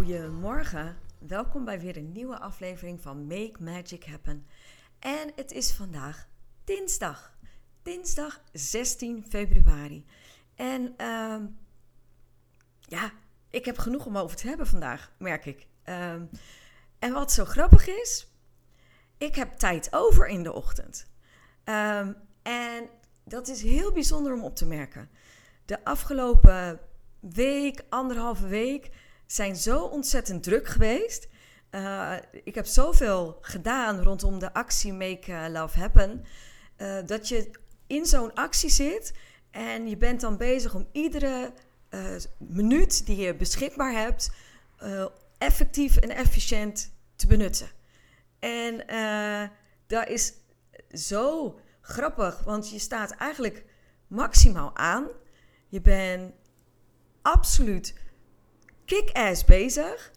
Goedemorgen, welkom bij weer een nieuwe aflevering van Make Magic Happen. En het is vandaag dinsdag, dinsdag 16 februari. En uh, ja, ik heb genoeg om over te hebben vandaag, merk ik. Uh, en wat zo grappig is, ik heb tijd over in de ochtend. Um, en dat is heel bijzonder om op te merken. De afgelopen week, anderhalve week, zijn zo ontzettend druk geweest. Uh, ik heb zoveel gedaan rondom de actie Make eh, Love Happen. Uh, dat je in zo'n actie zit en je bent dan bezig om iedere minuut die je beschikbaar hebt effectief en efficiënt te benutten. En dat is zo grappig, want je staat eigenlijk maximaal aan. Je bent absoluut kick-ass bezig.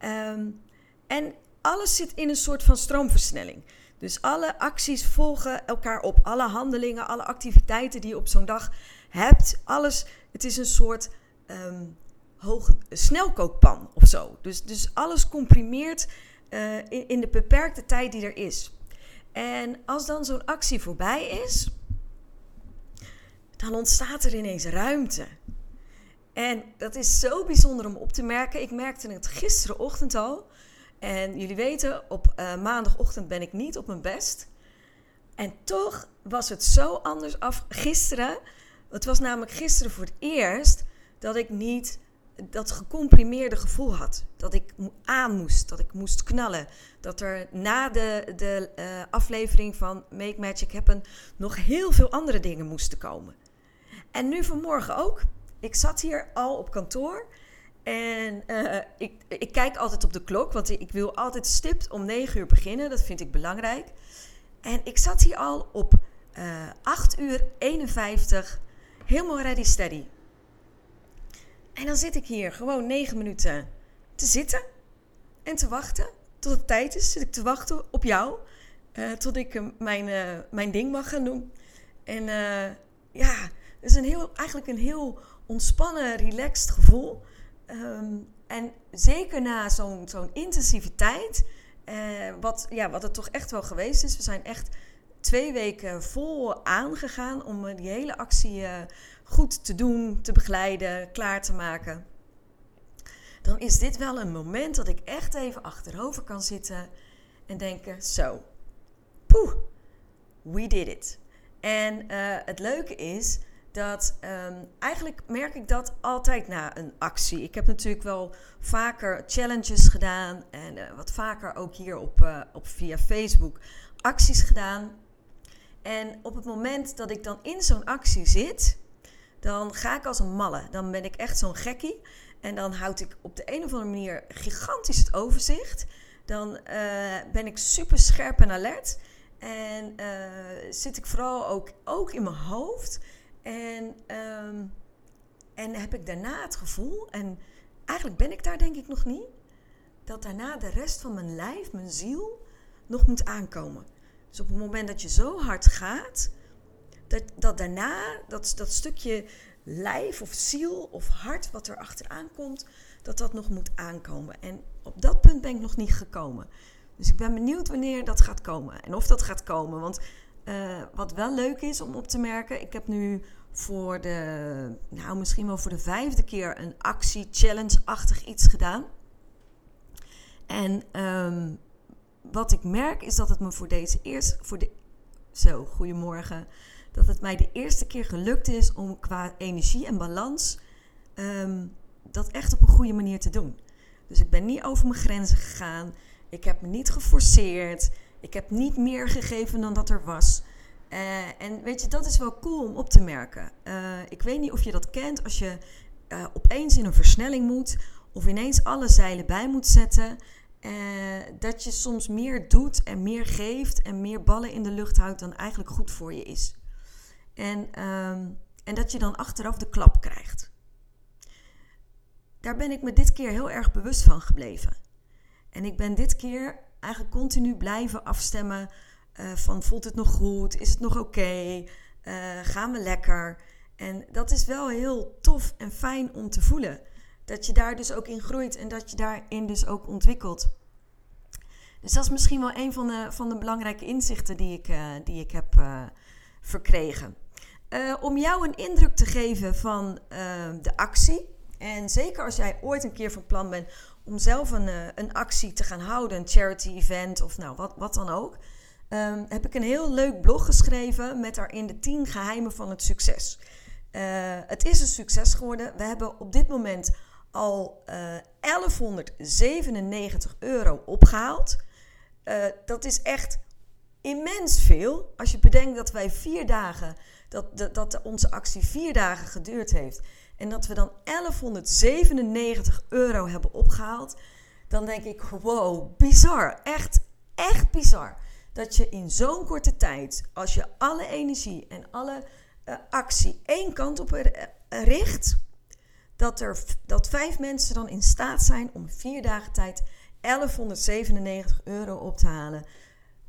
Um, en alles zit in een soort van stroomversnelling. Dus alle acties volgen elkaar op. Alle handelingen, alle activiteiten die je op zo'n dag hebt. Alles, het is een soort um, hoge snelkookpan of zo. Dus, dus alles comprimeert uh, in, in de beperkte tijd die er is. En als dan zo'n actie voorbij is, dan ontstaat er ineens ruimte. En dat is zo bijzonder om op te merken. Ik merkte het gisterenochtend al. En jullie weten, op uh, maandagochtend ben ik niet op mijn best. En toch was het zo anders af gisteren. Het was namelijk gisteren voor het eerst dat ik niet dat gecomprimeerde gevoel had. Dat ik aan moest, dat ik moest knallen. Dat er na de, de uh, aflevering van Make Magic Happen nog heel veel andere dingen moesten komen. En nu vanmorgen ook. Ik zat hier al op kantoor. En uh, ik, ik kijk altijd op de klok, want ik wil altijd stipt om 9 uur beginnen. Dat vind ik belangrijk. En ik zat hier al op uh, eh, 8 uur 51, helemaal ready steady. En dan zit ik hier gewoon negen minuten te zitten en te wachten. Tot het tijd is, zit ik te wachten op jou. Uh, tot ik mijn, mijn ding mag gaan doen. En ja, het is een heel, eigenlijk een heel ontspannen, relaxed gevoel. Um, en zeker na zo'n zo'n intensieve tijd, wat, ja, wat het toch echt wel geweest is. We zijn echt twee weken vol aangegaan om die hele actie goed te doen, te begeleiden, klaar te maken. Dan is dit wel een moment dat ik echt even achterover kan zitten en denken: zo, poeh, we did it. En uh, het leuke is dat um, eigenlijk merk ik dat altijd na een actie. Ik heb natuurlijk wel vaker challenges gedaan en uh, wat vaker ook hier op, uh, op via Facebook acties gedaan. En op het moment dat ik dan in zo'n actie zit, dan ga ik als een malle. Dan ben ik echt zo'n gekkie. En dan houd ik op de een of andere manier gigantisch het overzicht. Dan uh, ben ik super scherp en alert. En zit ik vooral ook, ook in mijn hoofd. En, um, en heb ik daarna het gevoel, en eigenlijk ben ik daar denk ik nog niet, dat daarna de rest van mijn lijf, mijn ziel, nog moet aankomen. Dus op het moment dat je zo hard gaat, dat, dat daarna dat, dat stukje lijf of ziel of hart wat er achteraan komt, dat dat nog moet aankomen. En op dat punt ben ik nog niet gekomen. Dus ik ben benieuwd wanneer dat gaat komen en of dat gaat komen. Want uh, wat wel leuk is om op te merken, ik heb nu voor de, nou misschien wel voor de vijfde keer een actie-challenge-achtig iets gedaan. En um, wat ik merk is dat het me voor deze eerste, voor de, zo, goedemorgen dat het mij de eerste keer gelukt is om qua energie en balans um, dat echt op een goede manier te doen. Dus ik ben niet over mijn grenzen gegaan. Ik heb me niet geforceerd. Ik heb niet meer gegeven dan dat er was. Uh, en weet je, dat is wel cool om op te merken. Uh, ik weet niet of je dat kent als je uh, opeens in een versnelling moet of ineens alle zeilen bij moet zetten. dat je soms meer doet en meer geeft en meer ballen in de lucht houdt dan eigenlijk goed voor je is. En, um, en dat je dan achteraf de klap krijgt. Daar ben ik me dit keer heel erg bewust van gebleven. En ik ben dit keer eigenlijk continu blijven afstemmen uh, van voelt het nog goed? Is het nog oké? Uh, gaan we lekker? En dat is wel heel tof en fijn om te voelen. Dat je daar dus ook in groeit en dat je daarin dus ook ontwikkelt. Dus dat is misschien wel een van de, van de belangrijke inzichten die ik, uh, die ik heb verkregen. om jou een indruk te geven van de actie. En zeker als jij ooit een keer van plan bent om zelf een, een actie te gaan houden, een charity event of nou wat, wat dan ook um, heb ik een heel leuk blog geschreven met daarin de 10 geheimen van het succes. Uh, het is een succes geworden. We hebben op dit moment al uh, eh, 1197 euro opgehaald. Dat is echt immens veel. Als je bedenkt dat wij vier dagen, dat, dat, dat onze actie vier dagen geduurd heeft. En dat we dan 1197 euro hebben opgehaald. Dan denk ik, wow, bizar. Echt, echt bizar dat je in zo'n korte tijd, als je alle energie en alle uh, actie één kant op eh, richt, dat, er, dat vijf mensen dan in staat zijn om vier dagen tijd 1197 euro op te halen.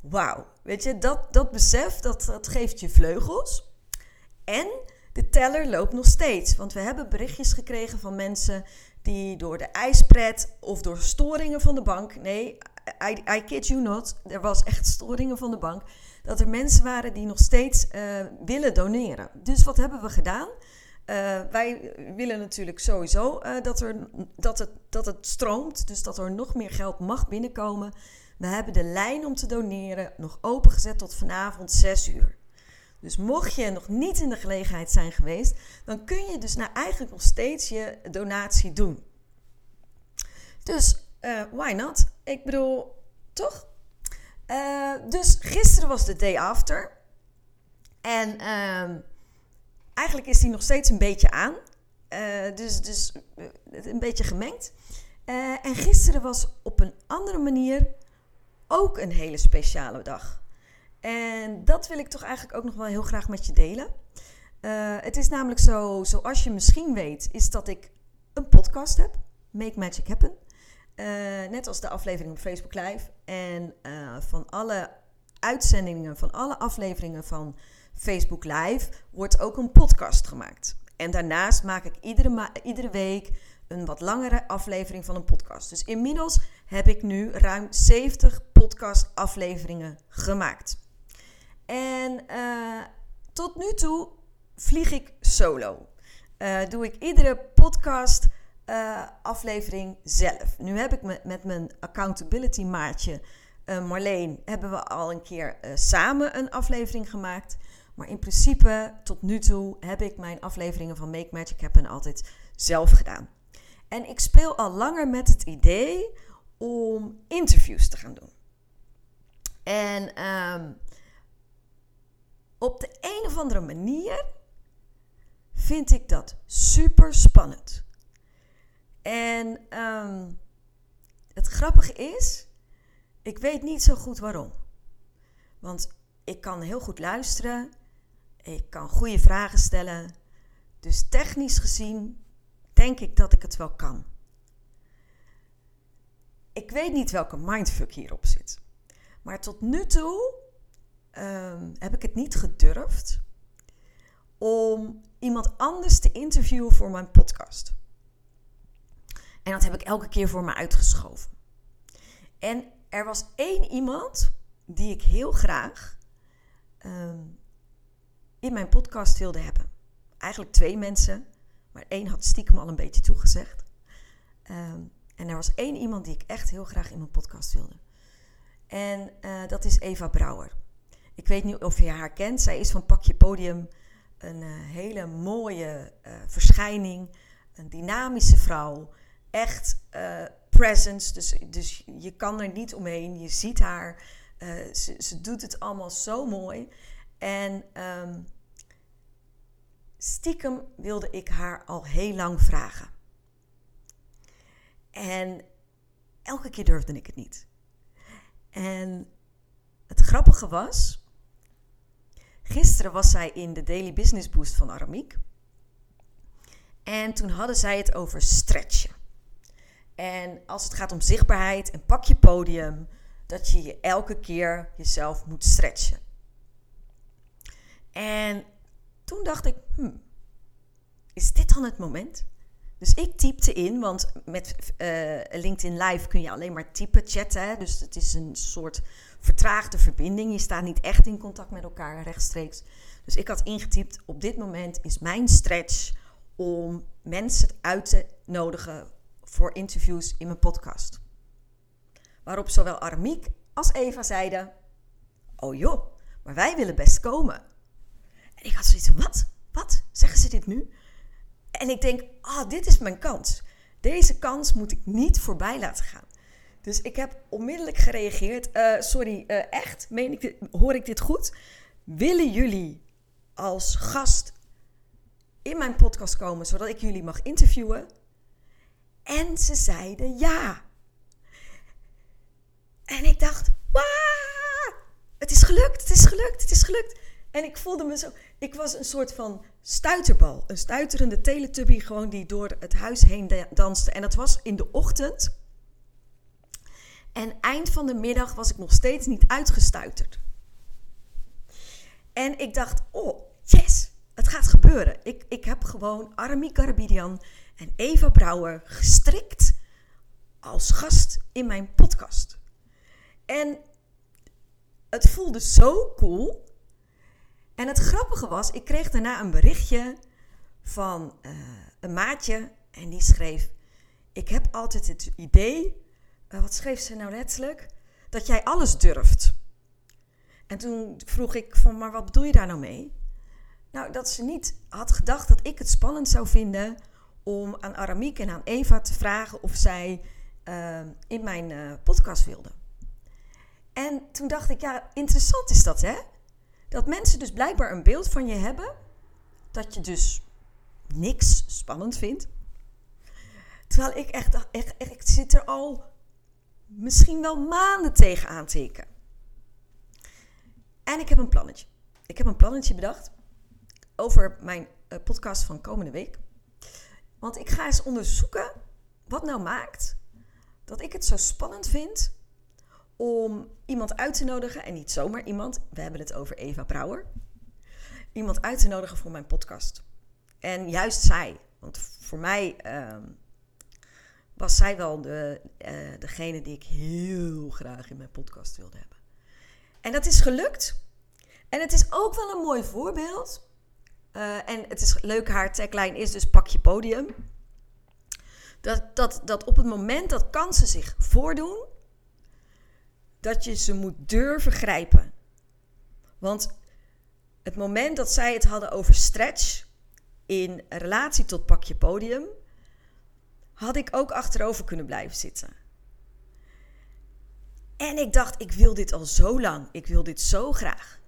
Wauw, weet je, dat, dat besef, dat, dat geeft je vleugels. En de teller loopt nog steeds, want we hebben berichtjes gekregen van mensen die door de ijspret of door storingen van de bank, nee, I, I kid you not, er was echt storingen van de bank, dat er mensen waren die nog steeds uh, willen doneren. Dus wat hebben we gedaan? Uh, wij willen natuurlijk sowieso uh, dat, er, dat, het, dat het stroomt, dus dat er nog meer geld mag binnenkomen. We hebben de lijn om te doneren nog opengezet tot vanavond 6 uur. Dus mocht je nog niet in de gelegenheid zijn geweest, dan kun je dus nou eigenlijk nog steeds je donatie doen. Dus uh, why not? Ik bedoel, toch? Uh, dus gisteren was de day after. En uh, eigenlijk is die nog steeds een beetje aan. Uh, dus, dus een beetje gemengd. en gisteren was op een andere manier ook een hele speciale dag. En dat wil ik toch eigenlijk ook nog wel heel graag met je delen. het is namelijk zo, zoals je misschien weet, is dat ik een podcast heb. Make Magic Happen. Uh, net als de aflevering op Facebook Live. En uh, van alle uitzendingen, van alle afleveringen van Facebook Live, wordt ook een podcast gemaakt. En daarnaast maak ik iedere, iedere week een wat langere aflevering van een podcast. Dus inmiddels heb ik nu ruim 70 podcast afleveringen gemaakt. En uh, tot nu toe vlieg ik solo. doe ik iedere podcast uh, aflevering zelf. Nu heb ik me, met mijn accountability maatje Marleen hebben we al een keer samen een aflevering gemaakt. Maar in principe tot nu toe heb ik mijn afleveringen van Make Magic Happen altijd zelf gedaan. En ik speel al langer met het idee om interviews te gaan doen. En um, op de een of andere manier vind ik dat super spannend. En um, het grappige is, ik weet niet zo goed waarom. Want ik kan heel goed luisteren, ik kan goede vragen stellen. Dus technisch gezien denk ik dat ik het wel kan. Ik weet niet welke mindfuck hierop zit. Maar tot nu toe um, heb ik het niet gedurfd om iemand anders te interviewen voor mijn podcast. En dat heb ik elke keer voor me uitgeschoven. En er was één iemand die ik heel graag um, in mijn podcast wilde hebben. Eigenlijk twee mensen, maar één had stiekem al een beetje toegezegd. Um, en er was één iemand die ik echt heel graag in mijn podcast wilde. En uh, dat is Eva Brouwer. Ik weet niet of je haar kent. Zij is van Pakje Podium een uh, hele mooie uh, verschijning. Een dynamische vrouw echt uh, presence. Dus, dus je kan er niet omheen. Je ziet haar. Ze, ze doet het allemaal zo mooi. En ehm, stiekem wilde ik haar al heel lang vragen. En elke keer durfde ik het niet. En het grappige was, gisteren was zij in de Daily Business Boost van Aramiek. En toen hadden zij het over stretchen. En als het gaat om zichtbaarheid en pak je podium, dat je je elke keer jezelf moet stretchen. En toen dacht ik, hmm, is dit dan het moment? Dus ik typte in, want met uh, LinkedIn Live kun je alleen maar typen, chatten. Dus het is een soort vertraagde verbinding. Je staat niet echt in contact met elkaar rechtstreeks. Dus ik had ingetypt, op dit moment is mijn stretch om mensen uit te nodigen voor interviews in mijn podcast. Waarop zowel Aramiek als Eva zeiden: Oh joh, maar wij willen best komen. En ik had zoiets Wat? Wat? Zeggen ze dit nu? En ik denk: Ah, dit is mijn kans. Deze kans moet ik niet voorbij laten gaan. Dus ik heb onmiddellijk gereageerd. Uh, sorry, uh, echt? Meen ik hoor ik dit goed? Willen jullie als gast in mijn podcast komen zodat ik jullie mag interviewen? En ze zeiden ja. En ik dacht, wauw, het is gelukt, het is gelukt, het is gelukt. En ik voelde me zo, ik was een soort van stuiterbal. Een stuiterende teletubby gewoon die door het huis heen danste. En dat was in de ochtend. En eind van de middag was ik nog steeds niet uitgestuiterd. En ik dacht, oh, yes, het gaat gebeuren. Ik, ik heb gewoon Armi Karabidian en Eva Brouwer gestrikt als gast in mijn podcast. En het voelde zo cool. En het grappige was, ik kreeg daarna een berichtje van uh, een maatje en die schreef: Ik heb altijd het idee, uh, wat schreef ze nou letterlijk? Dat jij alles durft. En toen vroeg ik van, maar wat bedoel je daar nou mee? Nou, dat ze niet had gedacht dat ik het spannend zou vinden om aan Aramiek en aan Eva te vragen of zij uh, in mijn podcast wilden. En toen dacht ik, ja, interessant is dat, hè? Dat mensen dus blijkbaar een beeld van je hebben, dat je dus niks spannend vindt. Terwijl ik echt echt, echt, zit er al misschien wel maanden tegen aan tikken. En ik heb een plannetje. Ik heb een plannetje bedacht over mijn uh, podcast van komende week. Want ik ga eens onderzoeken wat nou maakt dat ik het zo spannend vind om iemand uit te nodigen. En niet zomaar iemand, we hebben het over Eva Brouwer. Iemand uit te nodigen voor mijn podcast. En juist zij, want voor mij uh, was zij wel de, uh, degene die ik heel graag in mijn podcast wilde hebben. En dat is gelukt. En het is ook wel een mooi voorbeeld uh, en het is leuk, haar tagline is dus pak je podium. Dat, dat, dat op het moment dat kansen zich voordoen, dat je ze moet durven grijpen. Want het moment dat zij het hadden over stretch in relatie tot pak je podium, had ik ook achterover kunnen blijven zitten. En ik dacht, ik wil dit al zo lang. Ik wil dit zo graag.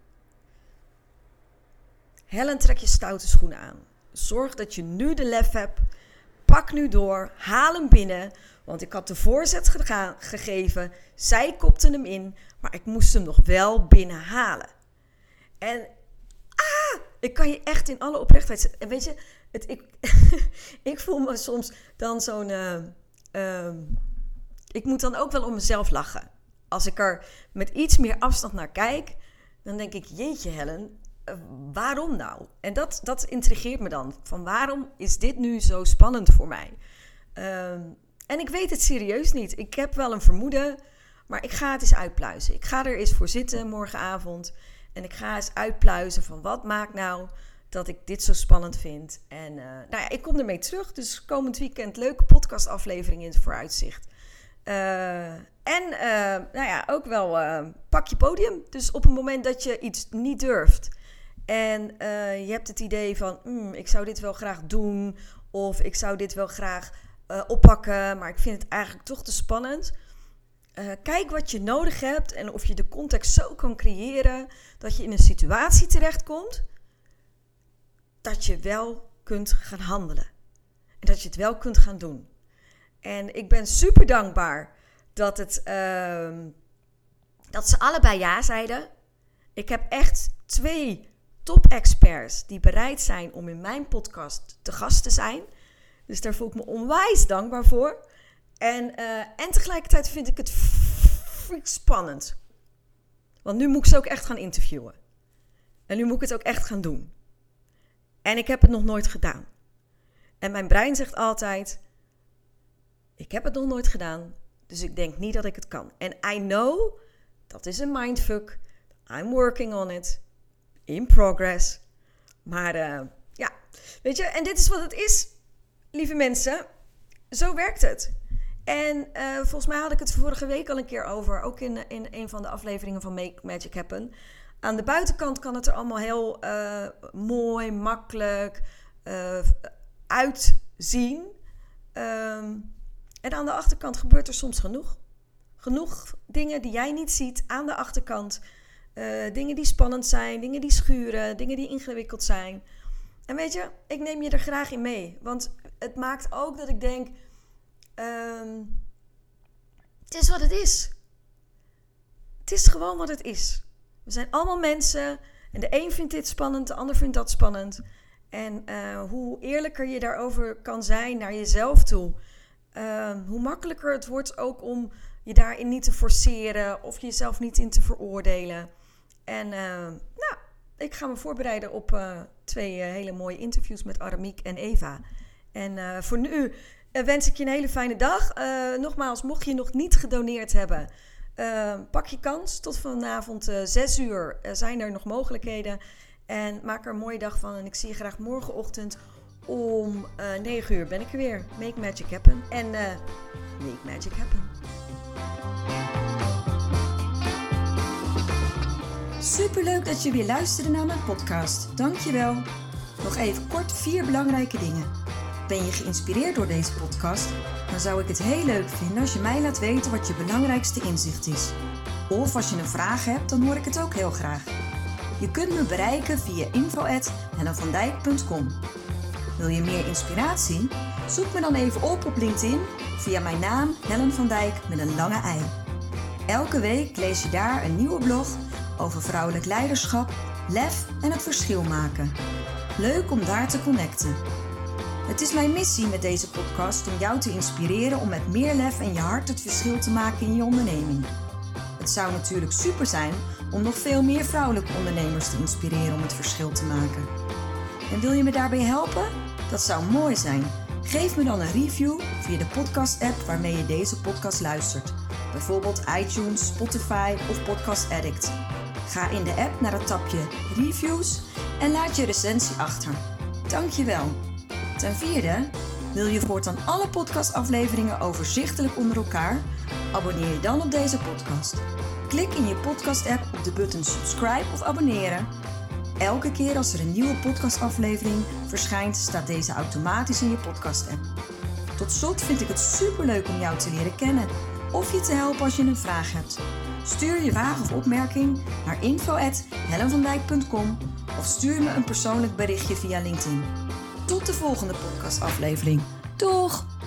Helen, trek je stoute schoenen aan. Zorg dat je nu de lef hebt. Pak nu door. Haal hem binnen. Want ik had de voorzet gegeven. Zij kopte hem in. Maar ik moest hem nog wel binnenhalen. En ah, ik kan je echt in alle oprechtheid. En weet je, het, ik, ik voel me soms dan zo'n. Uh, ik moet dan ook wel om mezelf lachen. Als ik er met iets meer afstand naar kijk, dan denk ik: Jeetje, Helen, eh, waarom nou? En dat, dat intrigeert me dan. Van waarom is dit nu zo spannend voor mij? Ehm, en ik weet het serieus niet. Ik heb wel een vermoeden, maar ik ga het eens uitpluizen. Ik ga er eens voor zitten morgenavond. En ik ga eens uitpluizen van wat maakt nou dat ik dit zo spannend vind. En uh, nou ja, ik kom ermee terug. Dus komend weekend leuke podcastaflevering in het vooruitzicht. Uh, en nou ja, ook wel pak je podium. Dus op het moment dat je iets niet durft en uh, je hebt het idee van, mm, ik zou dit wel graag doen. Of ik zou dit wel graag uh, oppakken, maar ik vind het eigenlijk toch te spannend. uh, kijk wat je nodig hebt en of je de context zo kan creëren dat je in een situatie terechtkomt dat je wel kunt gaan handelen. En dat je het wel kunt gaan doen. En ik ben super dankbaar dat, het, uh, dat ze allebei ja zeiden. Ik heb echt twee top-experts die bereid zijn om in mijn podcast te gast te zijn. Dus daar voel ik me onwijs dankbaar voor. En, uh, en tegelijkertijd vind ik het freak spannend. Want nu moet ik ze ook echt gaan interviewen. En nu moet ik het ook echt gaan doen. En ik heb het nog nooit gedaan. En mijn brein zegt altijd: Ik heb het nog nooit gedaan, dus ik denk niet dat ik het kan. En I know dat is een mindfuck. I'm working on it. In progress. Maar uh, ja, weet je, en dit is wat het is, lieve mensen. Zo werkt het. En uh, volgens mij had ik het vorige week al een keer over, ook in, in een van de afleveringen van Make Magic Happen. Aan de buitenkant kan het er allemaal heel uh, mooi, makkelijk uitzien. Um, en aan de achterkant gebeurt er soms genoeg. Genoeg dingen die jij niet ziet aan de achterkant. Uh, dingen die spannend zijn, dingen die schuren, dingen die ingewikkeld zijn. En weet je, ik neem je er graag in mee. Want het maakt ook dat ik denk: um, het is wat het is. Het is gewoon wat het is. We zijn allemaal mensen. En de een vindt dit spannend, de ander vindt dat spannend. En uh, hoe eerlijker je daarover kan zijn naar jezelf toe, uh, hoe makkelijker het wordt ook om je daarin niet te forceren of jezelf niet in te veroordelen. En uh, nou, ik ga me voorbereiden op twee hele mooie interviews met Aramiek en Eva. En voor nu wens ik je een hele fijne dag. nogmaals, mocht je nog niet gedoneerd hebben, uh, pak je kans. Tot vanavond uh, eh, 6 uur uh, zijn er nog mogelijkheden. En maak er een mooie dag van. En ik zie je graag morgenochtend om 9 uur ben ik er weer. Make Magic Happen. En Make Magic Happen. Superleuk dat je weer luisterde naar mijn podcast. Dankjewel. Nog even kort vier belangrijke dingen. Ben je geïnspireerd door deze podcast? Dan zou ik het heel leuk vinden als je mij laat weten wat je belangrijkste inzicht is. Of als je een vraag hebt, dan hoor ik het ook heel graag. Je kunt me bereiken via info.hellenvandijk.com Wil je meer inspiratie? Zoek me dan even op op LinkedIn via mijn naam Helen van Dijk met een lange ei. Elke week lees je daar een nieuwe blog over vrouwelijk leiderschap, lef en het verschil maken. Leuk om daar te connecten. Het is mijn missie met deze podcast om jou te inspireren om met meer lef en je hart het verschil te maken in je onderneming. Het zou natuurlijk super zijn om nog veel meer vrouwelijke ondernemers te inspireren om het verschil te maken. En wil je me daarbij helpen? Dat zou mooi zijn. Geef me dan een review via de podcast-app waarmee je deze podcast luistert. Bijvoorbeeld iTunes, Spotify of Podcast Addict. Ga in de app naar het tapje Reviews en laat je recensie achter. Dankjewel. Ten vierde, wil je voortaan alle podcastafleveringen overzichtelijk onder elkaar? Abonneer je dan op deze podcast. Klik in je podcast-app op de button subscribe of abonneren. Elke keer als er een nieuwe podcastaflevering verschijnt, staat deze automatisch in je podcast-app. Tot slot vind ik het superleuk om jou te leren kennen of je te helpen als je een vraag hebt. Stuur je vraag of opmerking naar info@hellenvandijk.com of stuur me een persoonlijk berichtje via LinkedIn. Tot de volgende podcastaflevering. Doeg!